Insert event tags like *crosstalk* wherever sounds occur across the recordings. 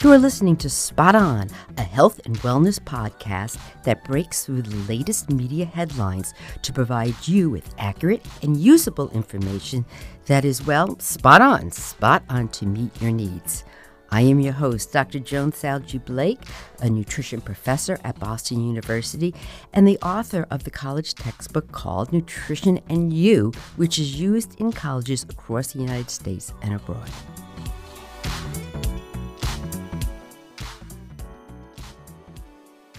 You are listening to Spot On, a health and wellness podcast that breaks through the latest media headlines to provide you with accurate and usable information that is, well, spot on, spot on to meet your needs. I am your host, Dr. Joan Salge Blake, a nutrition professor at Boston University and the author of the college textbook called Nutrition and You, which is used in colleges across the United States and abroad.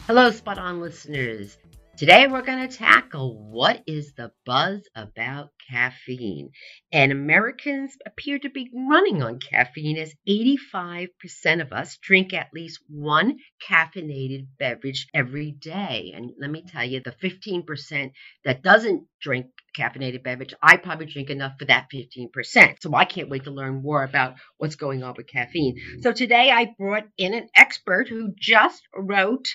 Hello, Spot On listeners. Today we're going to tackle what is the buzz about caffeine. And Americans appear to be running on caffeine as 85% of us drink at least one caffeinated beverage every day. And let me tell you, the 15% that doesn't drink caffeinated beverage, I probably drink enough for that 15%. So I can't wait to learn more about what's going on with caffeine. So today I brought in an expert who just wrote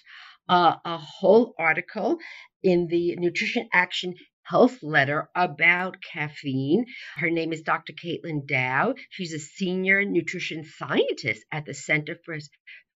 uh, a whole article in the Nutrition Action health letter about caffeine. Her name is Dr. Caitlin Dow. She's a senior nutrition scientist at the Center for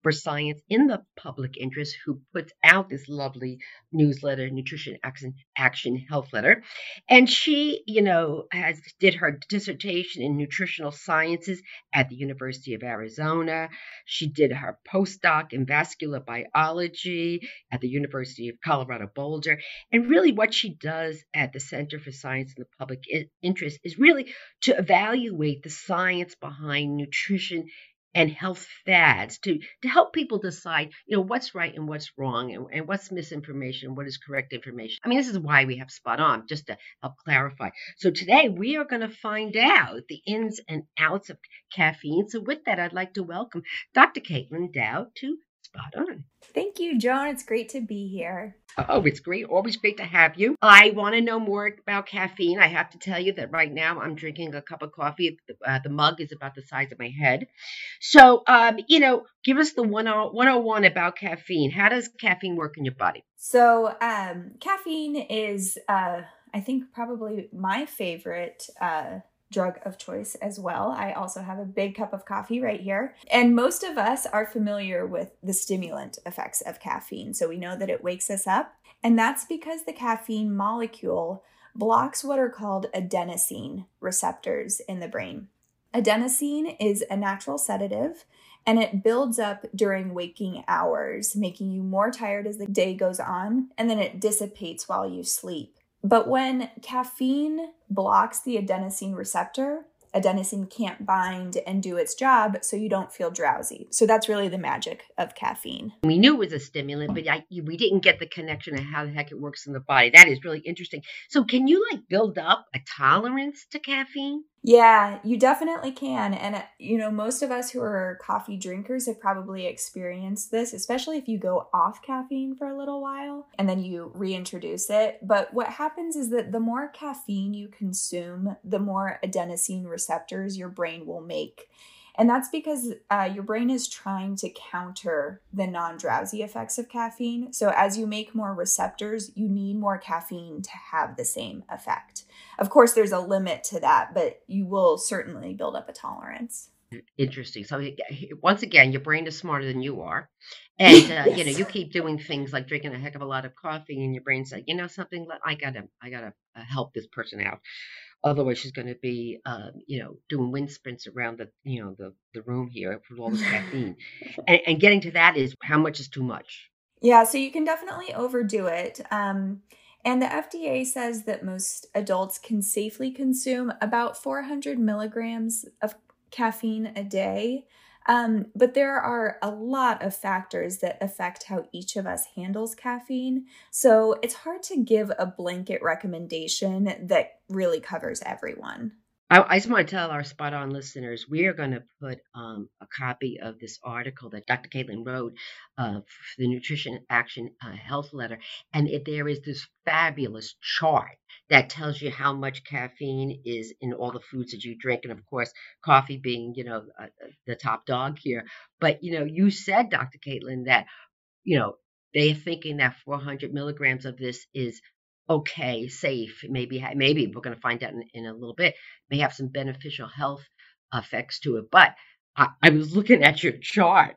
for Science in the Public Interest, who puts out this lovely newsletter, Nutrition Action, Action Health Letter. And she, you know, has did her dissertation in nutritional sciences at the University of Arizona. She did her postdoc in vascular biology at the University of Colorado Boulder. And really, what she does at the Center for Science in the Public Interest is really to evaluate the science behind nutrition and health fads to, to help people decide, you know, what's right and what's wrong and, and what's misinformation, what is correct information. I mean, this is why we have Spot On, just to help clarify. So today we are going to find out the ins and outs of caffeine. So with that, I'd like to welcome Dr. Caitlin Dow to Spot On. Thank you, Joan. It's great to be here. Oh, it's great. Always great to have you. I want to know more about caffeine. I have to tell you that right now I'm drinking a cup of coffee. Uh, the mug is about the size of my head. So, um, you know, give us the 101 about caffeine. How does caffeine work in your body? So, um, caffeine is, uh, I think, probably my favorite. Uh, drug of choice as well. I also have a big cup of coffee right here. And most of us are familiar with the stimulant effects of caffeine. So we know that it wakes us up. And that's because the caffeine molecule blocks what are called adenosine receptors in the brain. Adenosine is a natural sedative and it builds up during waking hours, making you more tired as the day goes on, and then it dissipates while you sleep. But when caffeine blocks the adenosine receptor, adenosine can't bind and do its job, so you don't feel drowsy. So that's really the magic of caffeine. We knew it was a stimulant, but I, we didn't get the connection of how the heck it works in the body. That is really interesting. So, can you like build up a tolerance to caffeine? Yeah, you definitely can. And, uh, you know, most of us who are coffee drinkers have probably experienced this, especially if you go off caffeine for a little while and then you reintroduce it. But what happens is that the more caffeine you consume, the more adenosine receptors your brain will make. And that's because uh, your brain is trying to counter the non drowsy effects of caffeine. So, as you make more receptors, you need more caffeine to have the same effect. Of course, there's a limit to that, but you will certainly build up a tolerance. Interesting. So, once again, your brain is smarter than you are. And, *laughs* uh, yes. you know, you keep doing things like drinking a heck of a lot of coffee, and your brain's like, you know, something, I gotta, I gotta uh, help this person out. Otherwise, she's going to be, uh, you know, doing wind sprints around the, you know, the the room here for all this caffeine. *laughs* and, and getting to that is how much is too much. Yeah, so you can definitely overdo it. Um, and the FDA says that most adults can safely consume about 400 milligrams of caffeine a day. Um, but there are a lot of factors that affect how each of us handles caffeine. So it's hard to give a blanket recommendation that really covers everyone. I, I, just want to tell our spot on listeners we are going to put um, a copy of this article that Dr. Caitlin wrote uh, for the Nutrition Action uh, Health Letter. And it, there is this fabulous chart that tells you how much caffeine is in all the foods that you drink. And of course, coffee being, you know, uh, uh the top dog here. But, you know, you said, Dr. Caitlin, that, you know, they're thinking that 400 milligrams of this is okay, safe, maybe maybe we're going to find out in, in, a little bit, may have some beneficial health effects to it. But I, I was looking at your chart,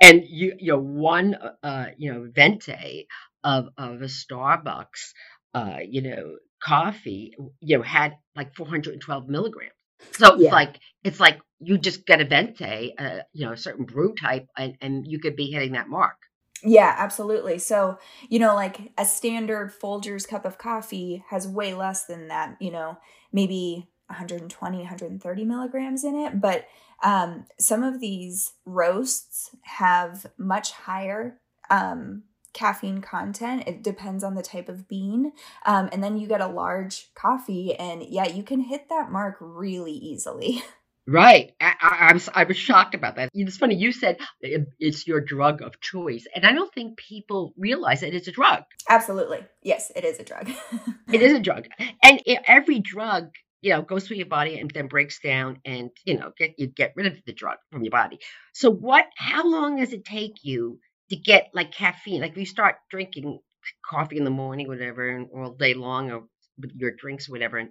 and you you know one uh you know venti of of a Starbucks uh you know coffee you know had like 412 milligrams. So yeah. it's like it's like you just get a venti, uh, you know, a certain brew type, and, and you could be hitting that mark. Yeah, absolutely. So, you know, like a standard Folgers cup of coffee has way less than that, you know, maybe 120, 130 milligrams in it. But um, some of these roasts have much higher um, caffeine content. It depends on the type of bean. Um, and then you get a large coffee, and yeah, you can hit that mark really easily. *laughs* Right. I, I, I, was I was shocked about that. It's funny you said it's your drug of choice, and I don't think people realize that it's a drug. Absolutely, yes, it is a drug. *laughs* it is a drug, and every drug you know goes through your body and then breaks down, and you know get you get rid of the drug from your body. So what? How long does it take you to get like caffeine? Like if you start drinking coffee in the morning, whatever, and all day long, or with your drinks, whatever, and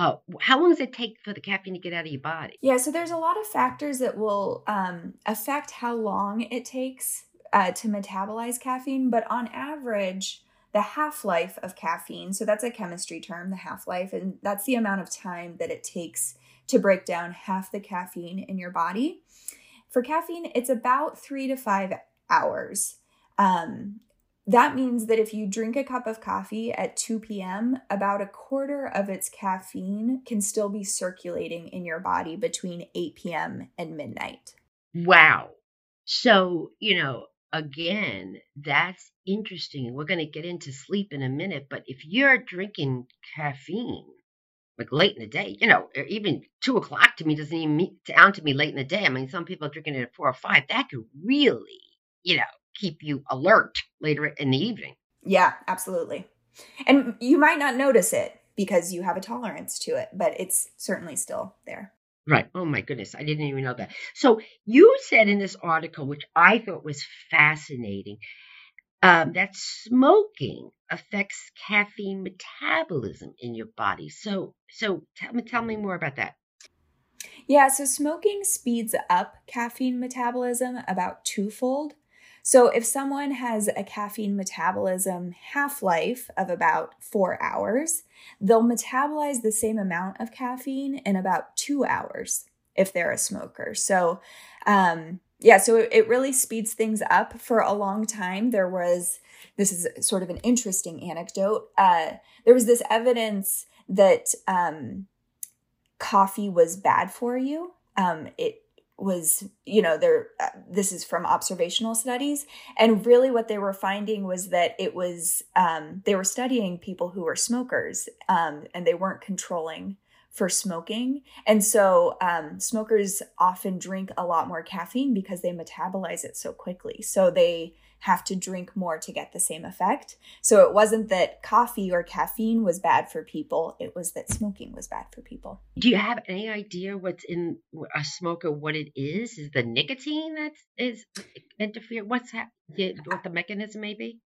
uh, how long does it take for the caffeine to get out of your body? Yeah, so there's a lot of factors that will um, affect how long it takes uh, to metabolize caffeine, but on average, the half life of caffeine, so that's a chemistry term, the half life, and that's the amount of time that it takes to break down half the caffeine in your body. For caffeine, it's about three to five hours. Um, that means that if you drink a cup of coffee at 2 p.m., about a quarter of its caffeine can still be circulating in your body between 8 p.m. and midnight. Wow. So, you know, again, that's interesting. We're going to get into sleep in a minute, but if you're drinking caffeine, like late in the day, you know, even two o'clock to me doesn't even sound to me late in the day. I mean, some people are drinking it at four or five. That could really, you know, keep you alert later in the evening. Yeah, absolutely. And you might not notice it because you have a tolerance to it, but it's certainly still there. Right. Oh my goodness. I didn't even know that. So you said in this article, which I thought was fascinating, um, that smoking affects caffeine metabolism in your body. So, so tell me, tell me more about that. Yeah, so smoking speeds up caffeine metabolism about twofold. So, if someone has a caffeine metabolism half life of about four hours, they'll metabolize the same amount of caffeine in about two hours if they're a smoker. So, um, yeah, so it, it really speeds things up. For a long time, there was this is sort of an interesting anecdote. Uh, there was this evidence that um, coffee was bad for you. Um, it was you know there uh, this is from observational studies. And really what they were finding was that it was um, they were studying people who were smokers um, and they weren't controlling for smoking. And so um, smokers often drink a lot more caffeine because they metabolize it so quickly. So they have to drink more to get the same effect. So it wasn't that coffee or caffeine was bad for people, it was that smoking was bad for people. Do you have any idea what's in a smoker, what it is? Is the nicotine that is interfere? What's ha- what the mechanism may be?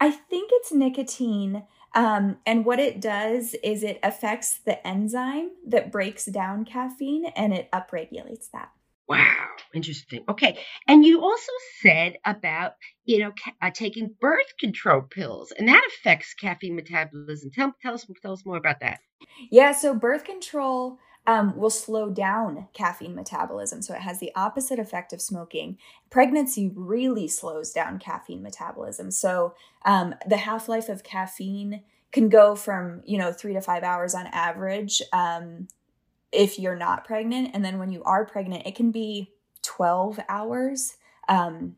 I think it's nicotine. Um, and what it does is it affects the enzyme that breaks down caffeine and it upregulates that. Wow, interesting. Okay, and you also said about you know ca- uh, taking birth control pills, and that affects caffeine metabolism. Tell tell us tell us more about that. Yeah, so birth control um, will slow down caffeine metabolism, so it has the opposite effect of smoking. Pregnancy really slows down caffeine metabolism, so um, the half life of caffeine can go from you know three to five hours on average um, if you're not pregnant. And then when you are pregnant, it can be 12 hours um,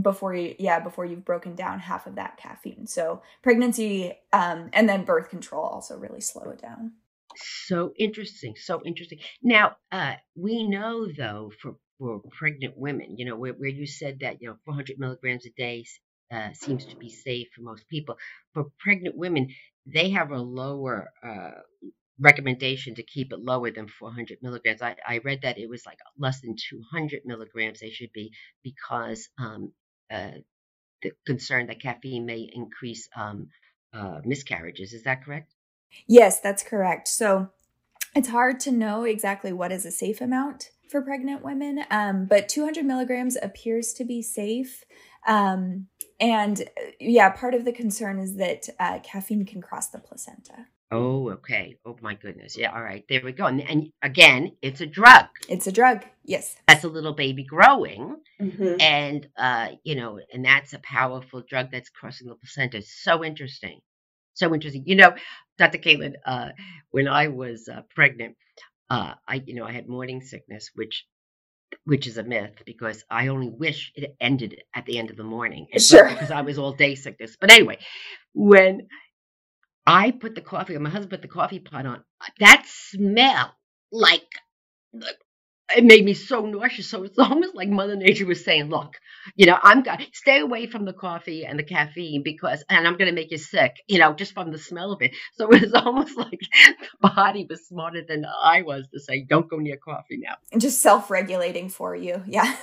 before you, yeah, before you've broken down half of that caffeine. So pregnancy um, and then birth control also really slow it down. So interesting. So interesting. Now, uh, we know though for, for pregnant women, you know, where, where you said that, you know, 400 milligrams a day uh, seems to be safe for most people. For pregnant women, they have a lower uh, recommendation to keep it lower than 400 milligrams. I, I read that it was like less than 200 milligrams they should be because um, uh, the concern that caffeine may increase um, uh, miscarriages. Is that correct? Yes, that's correct. So it's hard to know exactly what is a safe amount for pregnant women, um, but 200 milligrams appears to be safe. Um, and yeah, part of the concern is that uh, caffeine can cross the placenta. Oh, okay. Oh my goodness. Yeah. All right. There we go. And, and again, it's a drug. It's a drug. Yes. That's a little baby growing, mm-hmm. and uh, you know, and that's a powerful drug that's crossing the placenta. So interesting. So interesting. You know, Dr. Caitlin, uh, when I was uh, pregnant, uh, I, you know, I had morning sickness, which which is a myth because I only wish it ended at the end of the morning. Sure. Because I was all day sickness. But anyway, when I put the coffee, on my husband put the coffee pot on. That smell, like, uh, it made me so nauseous. So it's *laughs* almost like Mother Nature was saying, "Look, you know, I'm gonna stay away from the coffee and the caffeine because, and I'm gonna make you sick, you know, just from the smell of it." So *laughs* it was almost like *laughs* the body was smarter than I was to say, "Don't go near coffee now." And just self-regulating for you, yeah.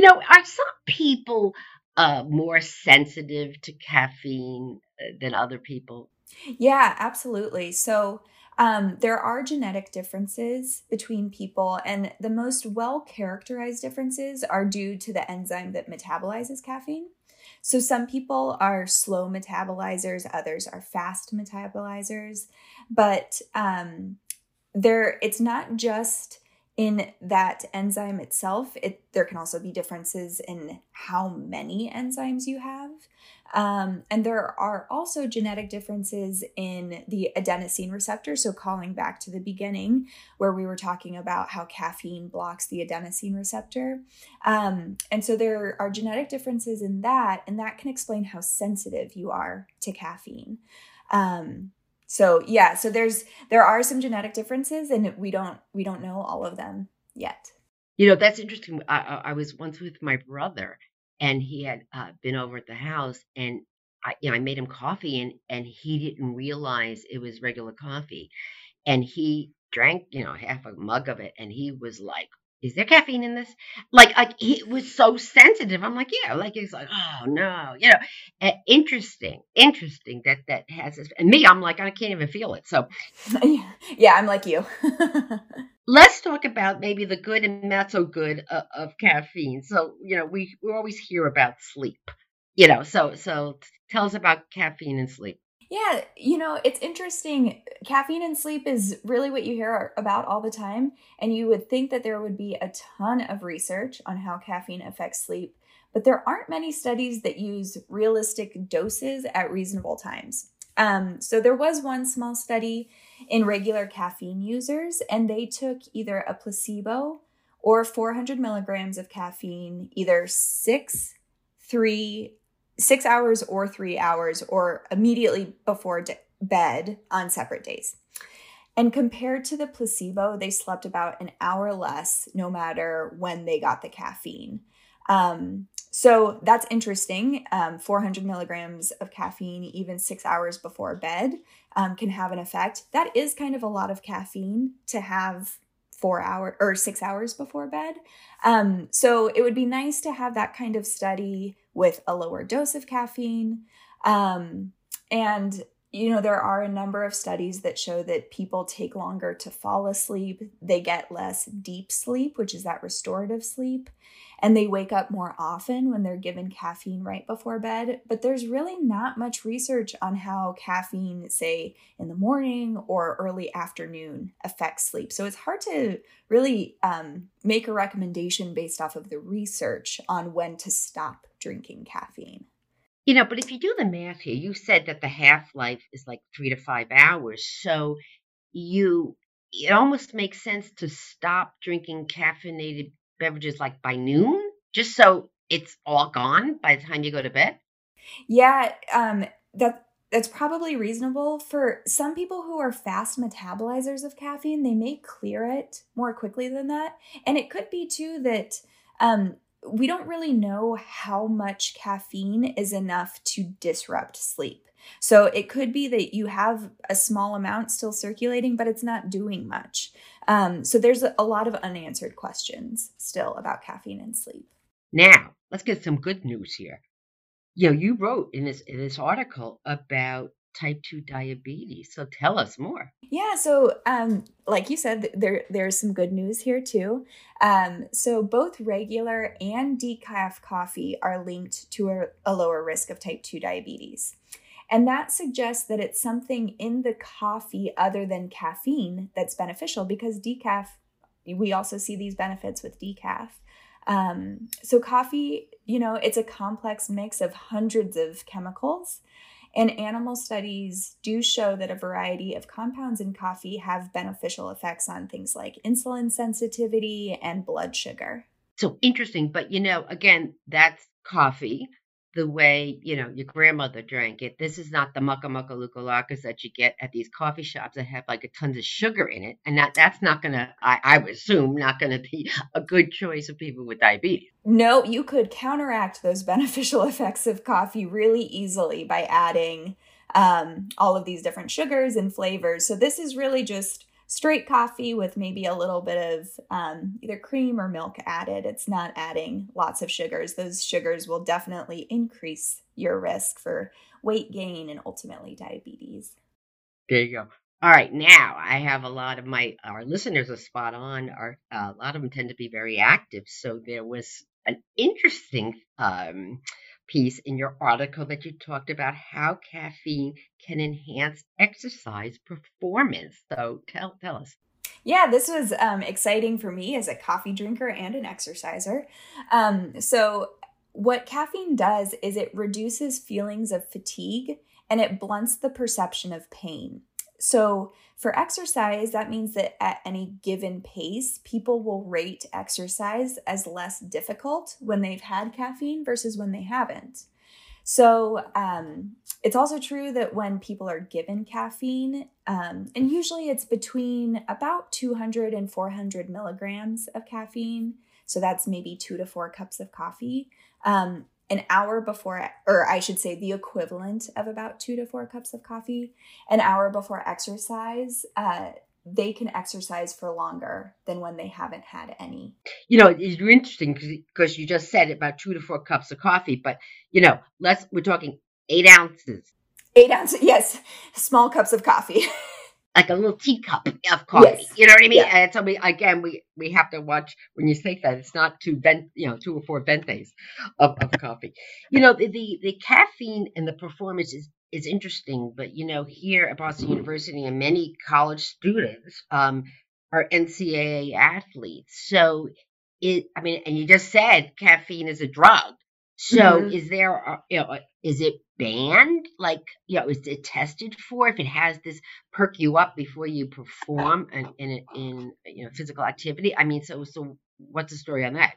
You know, are some people uh, more sensitive to caffeine uh, than other people? Yeah, absolutely. So, um, there are genetic differences between people, and the most well characterized differences are due to the enzyme that metabolizes caffeine. So, some people are slow metabolizers, others are fast metabolizers, but um, there it's not just in that enzyme itself, it there can also be differences in how many enzymes you have. Um, and there are also genetic differences in the adenosine receptor. So, calling back to the beginning, where we were talking about how caffeine blocks the adenosine receptor. Um, and so, there are genetic differences in that, and that can explain how sensitive you are to caffeine. Um, so yeah, so there's there are some genetic differences, and we don't we don't know all of them yet. You know, that's interesting. I, I was once with my brother, and he had uh, been over at the house, and I, you know, I made him coffee, and and he didn't realize it was regular coffee, and he drank, you know, half a mug of it, and he was like, is there caffeine in this? Like, like he was so sensitive. I'm like, yeah, like he's like, oh no, you know, uh, interesting, interesting that that has this. And me, I'm like, I can't even feel it. So, *laughs* yeah, I'm like you. *laughs* let's talk about maybe the good and not so good of, of caffeine. So, you know, we we always hear about sleep. You know, so so tell us about caffeine and sleep. Yeah, you know, it's interesting. Caffeine and sleep is really what you hear about all the time. And you would think that there would be a ton of research on how caffeine affects sleep, but there aren't many studies that use realistic doses at reasonable times. Um, so there was one small study in regular caffeine users, and they took either a placebo or 400 milligrams of caffeine, either six, three, six hours or three hours or immediately before de- bed on separate days. And compared to the placebo, they slept about an hour less no matter when they got the caffeine. Um, so that's interesting. Um, 400 milligrams of caffeine, even six hours before bed, um, can have an effect. That is kind of a lot of caffeine to have four hours or six hours before bed. Um, so it would be nice to have that kind of study with a lower dose of caffeine. Um, and you know, there are a number of studies that show that people take longer to fall asleep. They get less deep sleep, which is that restorative sleep and they wake up more often when they're given caffeine right before bed. But there's really not much research on how caffeine, say in the morning or early afternoon, affects sleep. So it's hard to really um, make a recommendation based off of the research on when to stop drinking caffeine. You know, but if you do the math here, you said that the half life is like three to five hours. So you, it almost makes sense to stop drinking caffeinated beverages like by noon, just so it's all gone by the time you go to bed? Yeah, um, that that's probably reasonable for some people who are fast metabolizers of caffeine. They may clear it more quickly than that, and it could be too that um, we don't really know how much caffeine is enough to disrupt sleep. So it could be that you have a small amount still circulating, but it's not doing much. Um, so there's a lot of unanswered questions still about caffeine and sleep. Now, let's get some good news here. You know, you wrote in this in this article about type 2 diabetes. So tell us more. Yeah, so um, like you said, there there's some good news here too. Um, so both regular and decaf coffee are linked to a, a lower risk of type 2 diabetes. And that suggests that it's something in the coffee other than caffeine that's beneficial because decaf, we also see these benefits with decaf. Um, so, coffee, you know, it's a complex mix of hundreds of chemicals. And animal studies do show that a variety of compounds in coffee have beneficial effects on things like insulin sensitivity and blood sugar. So interesting. But, you know, again, that's coffee the way you know your grandmother drank it. This is not the mucka mucka luka that you get at these coffee shops that have like a tons of sugar in it, and that that's not gonna, I, I would assume, not gonna be *laughs* a good choice of people with diabetes. No, you could counteract those *laughs* beneficial effects of coffee really easily by adding um, all of these different sugars and flavors. So this is really just straight coffee with maybe a little bit of um, either cream or milk added. It's not adding lots of sugars. Those sugars will definitely increase your risk for weight gain and ultimately diabetes. There you go. All right, now I have a lot of my our listeners are spot on. Are uh, a lot of them tend to be very active, so there was an interesting um, piece in your article that you talked about how caffeine can enhance exercise performance. So tell tell us. Yeah, this was um, exciting for me as a coffee drinker and an exerciser. Um, so, what caffeine does is it reduces feelings of fatigue and it blunts the perception of pain. So, for exercise, that means that at any given pace, people will rate exercise as less difficult when they've had caffeine versus when they haven't. So, um, it's also true that when people are given caffeine, um, and usually it's between about 200 and 400 milligrams of caffeine, so that's maybe two to four cups of coffee. Um, an hour before, or I should say, the equivalent of about two to four cups of coffee, an hour before exercise, uh, they can exercise for longer than when they haven't had any. You know, it's interesting because you just said about two to four cups of coffee, but you know, let's we're talking eight ounces. Eight ounces, yes, small cups of coffee. *laughs* like a little teacup of coffee. Yes. You know what I mean? Yeah. And so we again we we have to watch when you say that it's not two vent you know two or four ventes of, of coffee. You know the, the the caffeine and the performance is is interesting, but you know here at Boston University and many college students um, are NCAA athletes. So it I mean and you just said caffeine is a drug. So mm-hmm. is there a, you know is it banned? Like, you know, is it tested for if it has this perk you up before you perform in in, in you know physical activity? I mean, so so what's the story on that?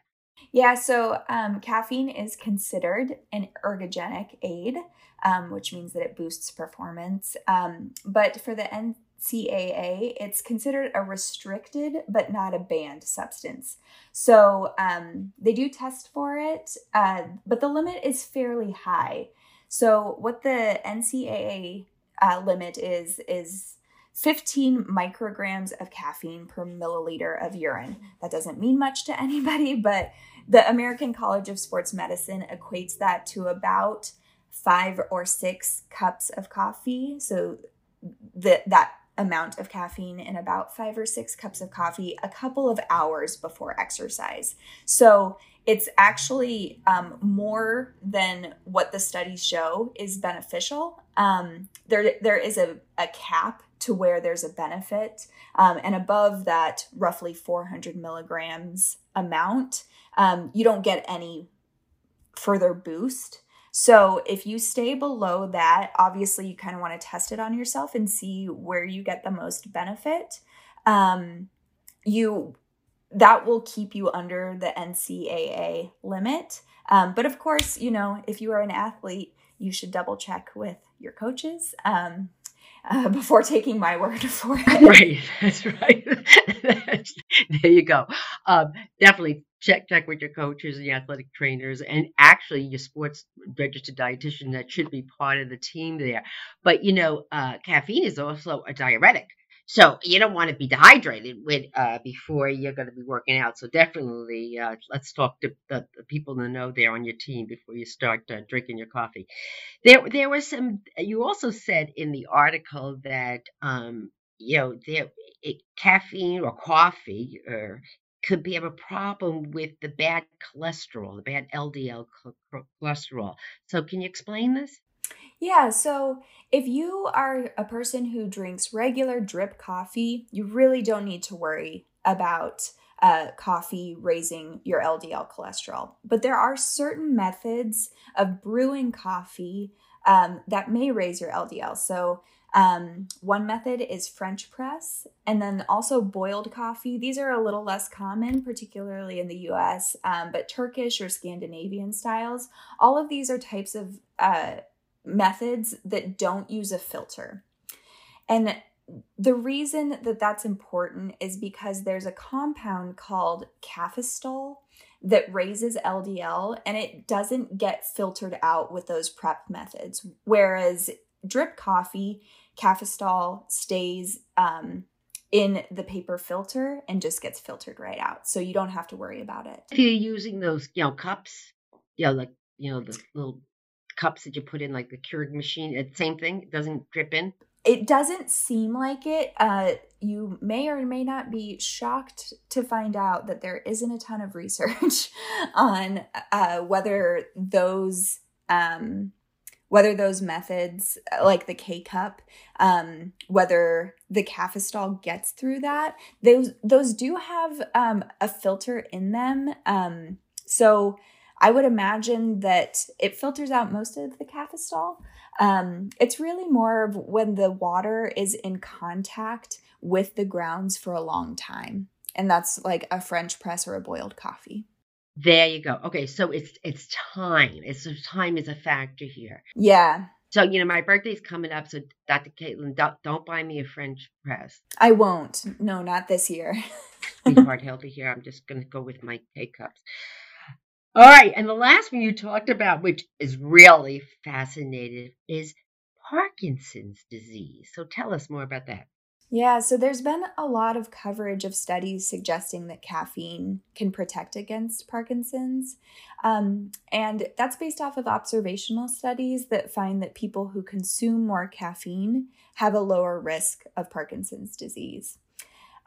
Yeah, so um, caffeine is considered an ergogenic aid, um, which means that it boosts performance. Um, but for the NCAA, it's considered a restricted but not a banned substance. So um, they do test for it, uh, but the limit is fairly high. So what the NCAA uh, limit is is 15 micrograms of caffeine per milliliter of urine. That doesn't mean much to anybody, *laughs* but the American College of Sports Medicine equates that to about five or six cups of coffee. So the, that amount of caffeine in about five or six cups of coffee a couple of hours before exercise. So it's actually um, more than what the studies show is beneficial. Um, there, there is a, a cap to where there's a benefit, um, and above that, roughly 400 milligrams amount, um, you don't get any further boost. So if you stay below that, obviously you kind of want to test it on yourself and see where you get the most benefit. Um, you that will keep you under the NCAA limit. Um, but of course, you know, if you are an athlete, you should double check with your coaches um, *laughs* uh, before taking my word *laughs* for it. Right, *laughs* that's right. there you go. Um, definitely check check with your coaches and your athletic trainers, and actually your sports registered dietitian that should be part of the team there. But you know, uh, caffeine is also a diuretic. So you don't want to be dehydrated with uh, before you're going to be working out. So definitely, uh, let's talk to the, the, people the know there on your team before you start uh, drinking your coffee. There, there was some. You also said in the article that um, you know there it, caffeine or coffee or could be have a problem with the bad cholesterol, the bad LDL cholesterol. So can you explain this? Yeah, so if you are a person who drinks regular drip coffee, you really don't need to worry about uh, coffee raising your LDL cholesterol. But there are certain methods of brewing coffee um, that may raise your LDL. So um, one method is French press, and then also boiled coffee. These are a little less common, particularly in the US, um, but Turkish or Scandinavian styles. All of these are types of uh, methods that don't use a filter. And the reason that that's important is because there's a compound called cafestol that raises LDL and it doesn't get filtered out with those prep methods. Whereas drip coffee, cafestol stays um, in the paper filter and just gets filtered right out. So you don't have to worry about it. If you're using those, you know, cups, you know, like, you know, the little cups that you put in like the Keurig machine, it's the same thing. It doesn't drip in. It doesn't seem like it. Uh, you may or may not be shocked to find out that there isn't a ton of research *laughs* on uh, whether those um, whether those methods like the K cup, um, whether the cafestol gets through that. Those those do have um, a filter in them. Um, so I would imagine that it filters out most of the cafestol. Um, it's really more of when the water is in contact with the grounds for a long time. And that's like a French press or a boiled coffee. There you go. Okay, so it's it's time. It's time is a factor here. Yeah. So you know, my birthday's coming up. So Dr. Caitlin, don't, don't buy me a French press. I won't. No, not this year. *laughs* Sweetheart, healthy here. I'm just gonna go with my K cups. All right, and the last one you talked about, which is really fascinating, is Parkinson's disease. So tell us more about that. Yeah, so there's been a lot of coverage of studies suggesting that caffeine can protect against Parkinson's. Um, and that's based off of observational studies that find that people who consume more caffeine have a lower risk of Parkinson's disease.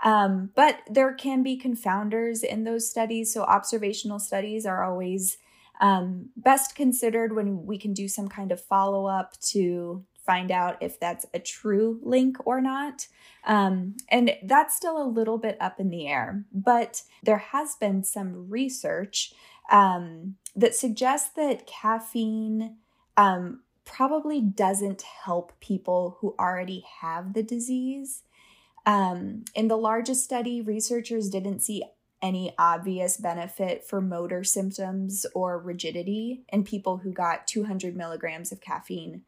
Um, but there can be confounders in those studies. So, observational studies are always um, best considered when we can do some kind of follow up to find out if that's a true link or not. Um, and that's still a little bit up in the air, but there has been some research um, that suggests that caffeine um, probably doesn't help people who already have the disease. Um, in the largest study, researchers didn't see any obvious benefit for motor symptoms or rigidity in people who got 200 milligrams of caffeine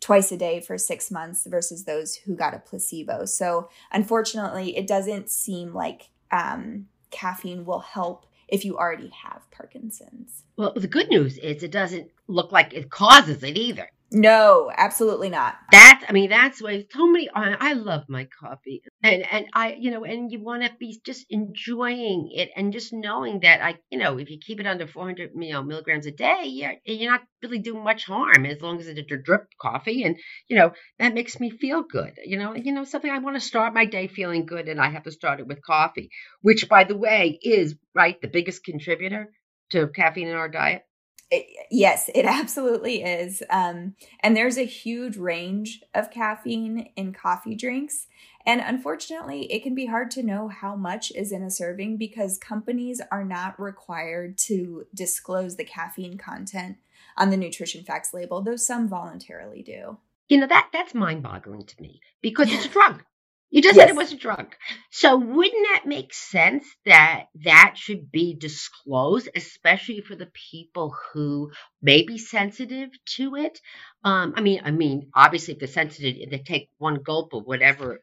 twice a day for six months versus those who got a placebo. So, unfortunately, it doesn't seem like um, caffeine will help if you already have Parkinson's. Well, the good news is it doesn't look like it causes it either. No, absolutely not. That's, I mean, that's why so many, I love my coffee and, and I, you know, and you want to be just enjoying it and just knowing that I, you know, if you keep it under 400 you know, milligrams a day, you're, you're not really doing much harm as long as it's a drip coffee. And, you know, that makes me feel good. You know, you know, something I want to start my day feeling good and I have to start it with coffee, which by the way is right. The biggest contributor to caffeine in our diet. It, yes, it *laughs* absolutely is. Um, and there's a huge range of caffeine in coffee drinks. And unfortunately, it can be hard to know how much is in a serving because companies are not required to disclose the caffeine content on the nutrition facts label, though some voluntarily do. You know, that that's mind-boggling to me because it's *laughs* a drug. You just yes. said it was a drug. So wouldn't that make sense that that should be disclosed, especially for the people who may be sensitive to it? Um, I mean, I mean, obviously, if they're sensitive, if they take one gulp of whatever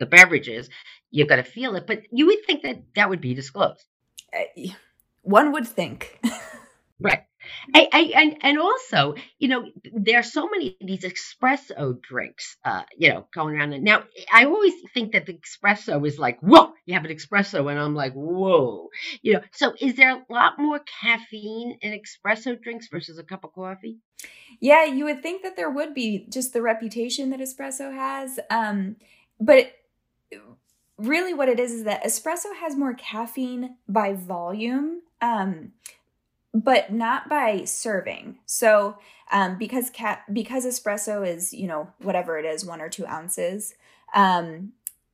the beverage is, you're going to feel it. But you would think that that would be disclosed. Uh, one would think. *laughs* right. I, I, and and also, you know, there are so many of these espresso drinks, uh, you know, going around. And now, I always think that the espresso is like, whoa, you have an espresso, and I'm like, whoa, you know. So, is there a lot more caffeine in espresso drinks versus a cup of coffee? Yeah, you would think that there would be just the reputation that espresso has, um, but really, what it is is that espresso has more caffeine by volume. Um, but not by serving. So um, because cat because espresso is you know whatever it is one or two ounces, um,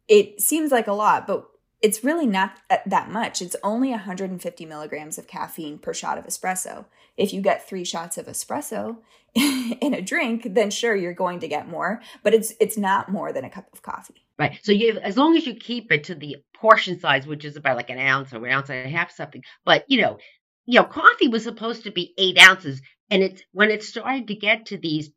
it seems like a lot, but it's really not that much. It's only 150 milligrams of caffeine per shot of espresso. If you get three shots of espresso *laughs* in a drink, then sure you're going to get more, but it's it's not more than a cup of coffee. Right. So you as long as you keep it to the portion size, which is about like an ounce or an ounce and a half something. But you know, you know, coffee was supposed to be eight ounces. And it's when it started to get to these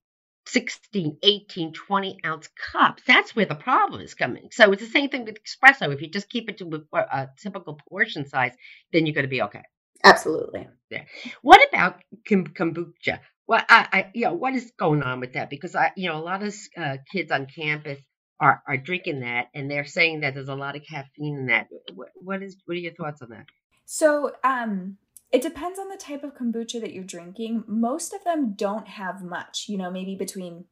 16, 18, 20 ounce cups, that's where the problem is coming. So it's the same thing with espresso. If you just keep it to a, a typical portion size, then you're going to be okay. Absolutely. Yeah. What about kombucha? Well, I, I, you know, what is going on with that? Because I, you know, a lot of uh, kids on campus are are drinking that, and they're saying that there's a lot of caffeine in that. What, what is, what are your thoughts on that? So, um, it depends on the type of kombucha that you're drinking. Most of them don't have much, you know, maybe between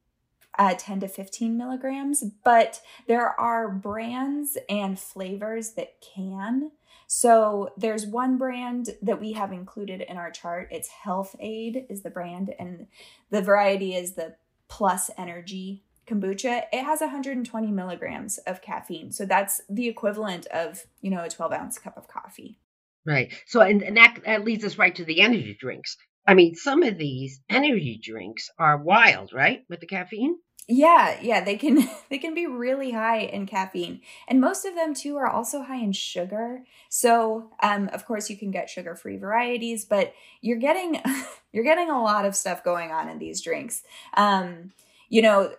uh, 10 to 15 milligrams, but there are brands and flavors that can. So there's one brand that we have included in our chart. It's Health-Ade is the brand, and the variety is the Plus Energy kombucha. It has 120 milligrams of caffeine, so that's the equivalent of you know a 12 ounce cup of coffee. Right. So, and, and that, that leads us right to the energy drinks. I mean, some of these energy drinks are wild, right? With the caffeine? Yeah, yeah, they can *laughs* they can be really high in caffeine. And most of them too are also high in sugar. So, um of course you can get sugar-free varieties, but you're getting *laughs* you're getting a lot of stuff going on in these drinks. Um you know,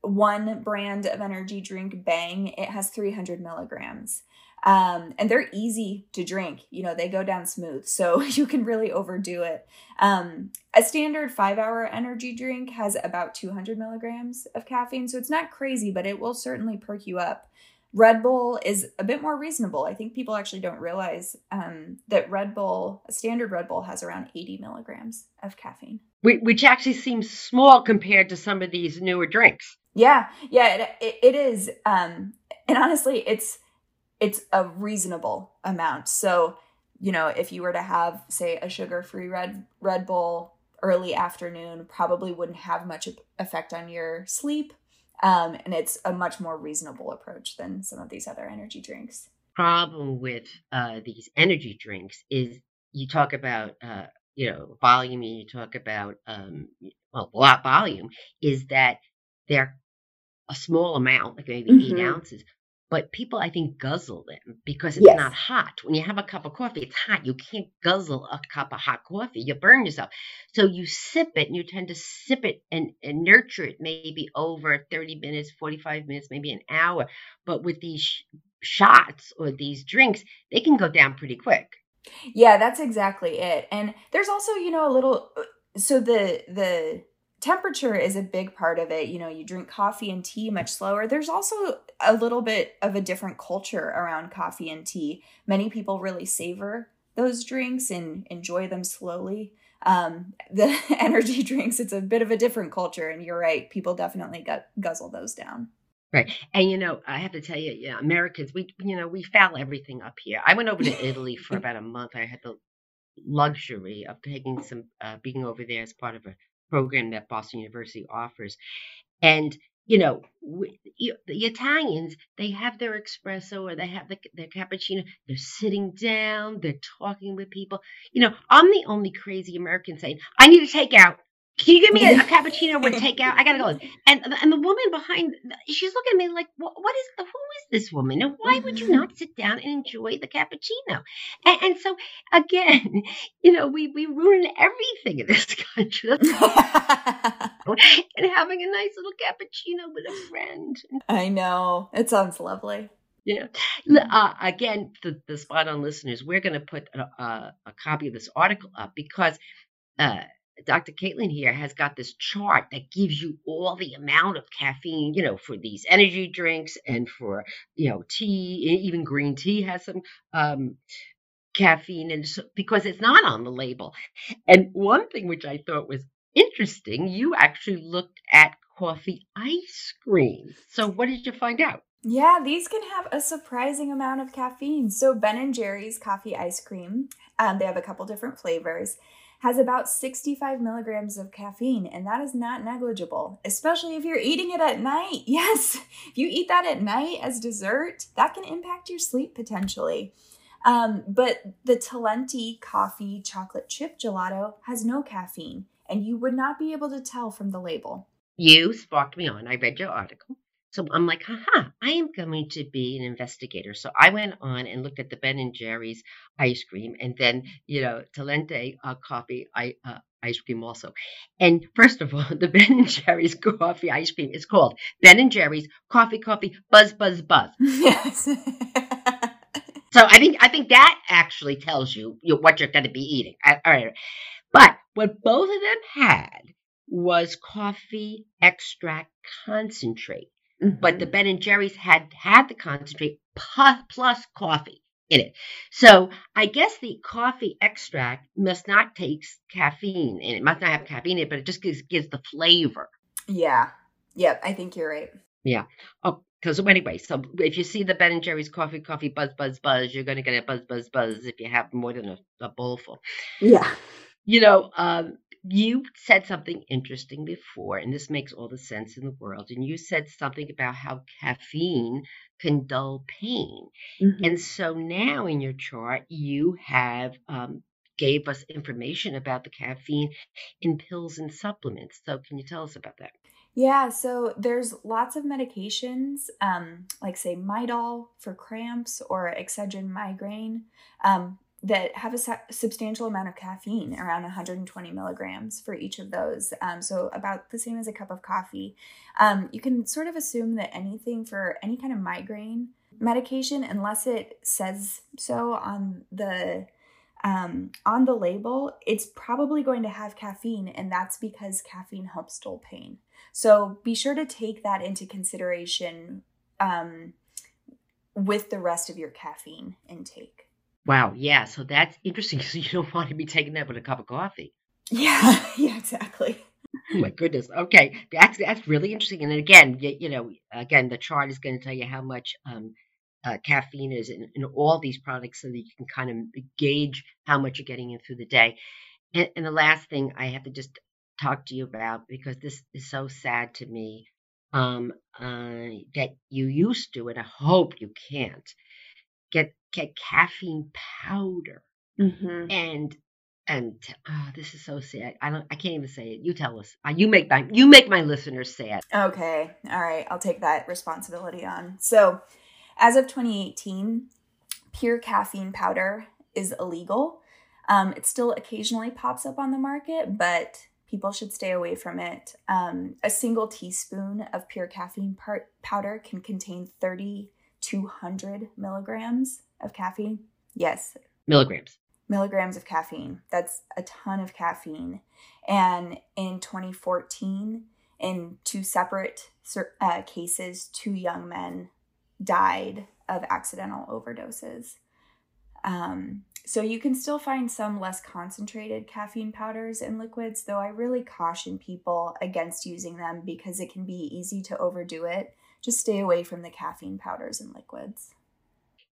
one brand of energy drink, Bang, it has 300 milligrams. Um, and they're easy to drink. You know, they go down smooth, so *laughs* you can really overdo it. Um, a standard five hour energy drink has about 200 milligrams of caffeine, so it's not crazy, but it will certainly perk you up. Red Bull is a bit more reasonable. I think people actually don't realize um, that Red Bull, a standard Red Bull, has around 80 milligrams of caffeine. Which actually seems small compared to some of these newer drinks. Yeah, yeah, it, it is. Um, and honestly, it's it's a reasonable amount. So, you know, if you were to have, say, a sugar-free Red Red Bull early afternoon, probably wouldn't have much effect on your sleep. Um, and it's a much more reasonable approach than some of these other energy drinks. Problem with uh, these energy drinks is you talk about uh, you know volume, and you talk about um, well, a lot volume is that they're a small amount, like maybe mm-hmm. eight ounces, but people I think guzzle them because it's yes. not hot. When you have a cup of coffee, it's hot. You can't guzzle a cup of hot coffee. You burn yourself. So you sip it and you tend to sip it and, and nurture it maybe over 30 minutes, 45 minutes, maybe an hour. But with these sh- shots or these drinks, they can go down pretty quick. Yeah, that's exactly it. And there's also, you know, a little uh, so the the temperature is a big part of it. You know, you drink coffee and tea much slower. There's also a little bit of a different culture around coffee and tea. Many people really savor those drinks and enjoy them slowly. Um, *laughs* the energy drinks, it's a bit of a different culture. And you're right, people definitely gu- guzzle those down. Right. And you know, I have to tell you, yeah, Americans, we you know, we foul everything up here. I went over to Italy for *laughs* about a month. I had the luxury of taking some uh, being over there as part of a program that Boston University offers. And you know, the Italians, they have their espresso or they have the, their cappuccino. They're sitting down, they're talking with people. You know, I'm the only crazy American saying, I need to take out. Can you give me a, a *laughs* cappuccino with takeout? I gotta go. And and the woman behind, she's looking at me like, what, what is who is this woman? And why would you not sit down and enjoy the cappuccino? And, and so again, *laughs* you know, we we ruin everything in this *laughs* country. and having a nice little cappuccino with a friend. I know it sounds lovely. Yeah. Uh, again, the, the spot on listeners, we're going to put a, a, a, copy of this article up because uh, Dr. Caitlin here has got this chart that gives you all the amount of caffeine, you know, for these energy drinks and for, you know, tea, even green tea has some um, caffeine and so, because it's not on the label. And one thing which I thought was interesting, you actually looked at coffee ice cream. So what did you find out? Yeah, these can have a surprising amount of caffeine. So Ben and Jerry's coffee ice cream, um, they have a couple different flavors, has about 65 milligrams of caffeine, and that is not negligible, especially if you're eating it at night. *laughs* Yes, if you eat that at night as dessert, that can impact your sleep potentially. Um, but the Talenti coffee chocolate chip gelato has no caffeine, and you would not be able to tell from the label. You sparked me on. I read your article. So I'm like, haha, I am going to be an investigator. So I went on and looked at the Ben and Jerry's ice cream and then, you know, Talenti uh, coffee I, uh, ice cream also. And first of all, *laughs* the Ben and Jerry's coffee ice cream is called Ben and Jerry's Coffee Coffee Buzz Buzz Buzz. *laughs* Yes. *laughs* so I think I think that actually tells you, you know, what you're going to be eating. all right. But what both of them had was coffee extract concentrate. Mm-hmm. But the. Ben and Jerry's had had the concentrate plus, plus coffee in it. So I guess the coffee extract must not take caffeine and it must not have caffeine in it, but it just gives, gives the flavor. Yeah. Yep. I think you're right. Yeah. Oh, because anyway, so if you see the Ben and Jerry's coffee, coffee, buzz, buzz, buzz, you're going to get a buzz, buzz, buzz if you have more than a, a bowlful. Yeah. You know, um, you said something interesting before, and this makes all the sense in the world. And you said something about how caffeine can dull pain. Mm-hmm. And so now in your chart, you have um, gave us information about the caffeine in pills and supplements. So can you tell us about that? Yeah, so there's lots of medications, um, like say Midol for cramps or Excedrin migraine. Um, that have a su- substantial amount of caffeine, around 120 milligrams for each of those. Um, so, about the same as a cup of coffee. Um, you can sort of assume that anything for any kind of migraine medication, unless it says so on the um, on the label, it's probably going to have caffeine, and that's because caffeine helps dull pain. So be sure to take that into consideration um, with the rest of your caffeine intake. Wow, yeah. So that's interesting. So *laughs* you don't want to be taking that with a cup of coffee. Yeah, *laughs* yeah, exactly. Oh my goodness. Okay, that's that's really interesting. And again, you, you know, again, the chart is going to tell you how much um, uh, caffeine is in, in, all these products, so that you can kind of gauge how much you're getting in through the day. And, and the last thing I have to just talk to you about because this is so sad to me um, uh, that you used to, and I hope you can't get get caffeine powder. Mm-hmm. And and oh, this is so sad. I don't. I can't even say it. You tell us. Uh, you make my you make my listeners sad. Okay. All right. I'll take that responsibility on. So, as of 2018, pure caffeine powder is illegal. Um, it still occasionally pops up on the market, but people should stay away from it. Um, a single teaspoon of pure caffeine part- powder can contain 30 200 milligrams of caffeine. Yes. Milligrams. Milligrams of caffeine. That's a ton of caffeine. And in 2014, in two separate uh, cases, two young men died of accidental overdoses. Um, so you can still find some less concentrated caffeine powders and liquids, though I really caution people against using them because it can be easy to overdo it just stay away from the caffeine powders and liquids.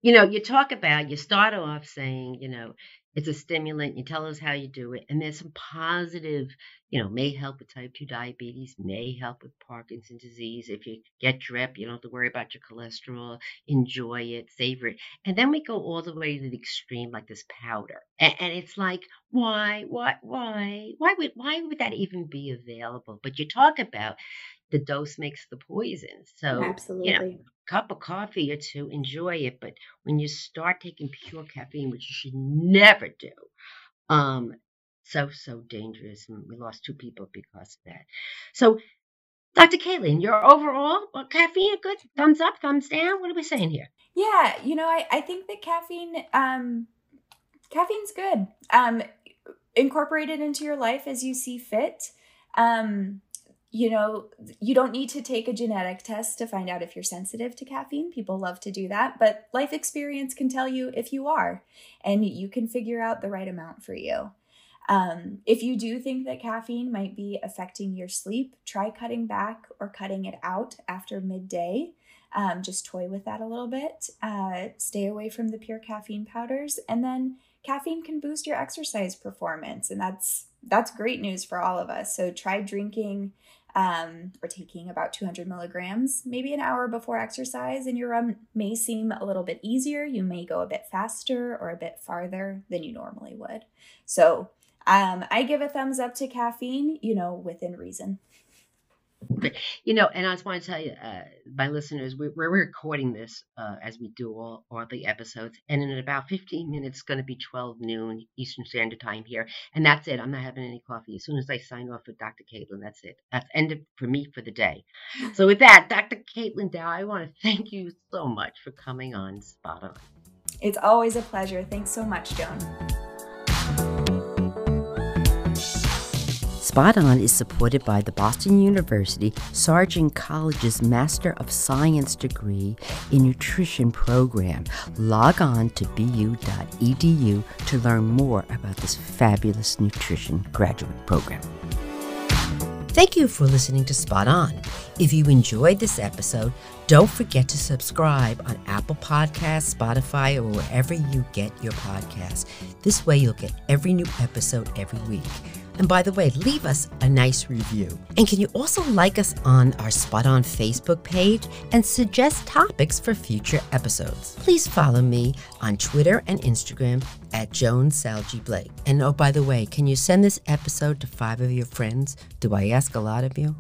You know, you talk about, you start off saying, you know, it's a stimulant. You tell us how you do it. And there's some positive, you know, may help with type 2 diabetes, may help with Parkinson's disease. If you get drip, you don't have to worry about your cholesterol. Enjoy it, savor it. And then we go all the way to the extreme, like this powder. And, and it's like, why, why, why, why would, why would that even be available? But you talk about, the dose makes the poison. So, absolutely. You know, cup of coffee or two, enjoy it. But when you start taking pure caffeine, which you should never do, um, so so dangerous. And we lost two people because of that. So, Dr. Caitlin, your overall well, caffeine good? Thumbs up, thumbs down? What are we saying here? Yeah, you know, I, I think that caffeine um caffeine's good. Um incorporate it into your life as you see fit. Um, you know, you don't need to take a genetic test to find out if you're sensitive to caffeine. People love to do that, but life experience can tell you if you are, and you can figure out the right amount for you. Um, if you do think that caffeine might be affecting your sleep, try cutting back or cutting it out after midday. Um, just toy with that a little bit. Uh, stay away from the pure caffeine powders, and then caffeine can boost your exercise performance, and that's that's great news for all of us. So try drinking um, or taking about 200 milligrams, maybe an hour before exercise, and your run may seem a little bit easier. You may go a bit faster or a bit farther than you normally would. So um, I give a thumbs up to caffeine, you know, within reason. You know, and I just want to tell you, uh, my listeners, we, we're recording this uh, as we do all, all the episodes, and in about 15 minutes, it's going to be 12 noon Eastern Standard Time here, and that's it. I'm not having any coffee. As soon as I sign off with Dr. Caitlin, that's it. That's ended for me for the day. So with that, Dr. Caitlin Dow, I want to thank you so much for coming on Spot On. It's always a pleasure. Thanks so much, Joan. Spot On is supported by the Boston University Sargent College's Master of Science degree in Nutrition program. Log on to bu.edu to learn more about this fabulous nutrition graduate program. Thank you for listening to Spot On. If you enjoyed this episode, don't forget to subscribe on Apple Podcasts, Spotify, or wherever you get your podcasts. This way, you'll get every new episode every week. And by the way, leave us a nice review. And can you also like us on our Spot On Facebook page and suggest topics for future episodes? Please follow me on Twitter and Instagram at Joan Salge Blake. And oh, by the way, can you send this episode to five of your friends? Do I ask a lot of you?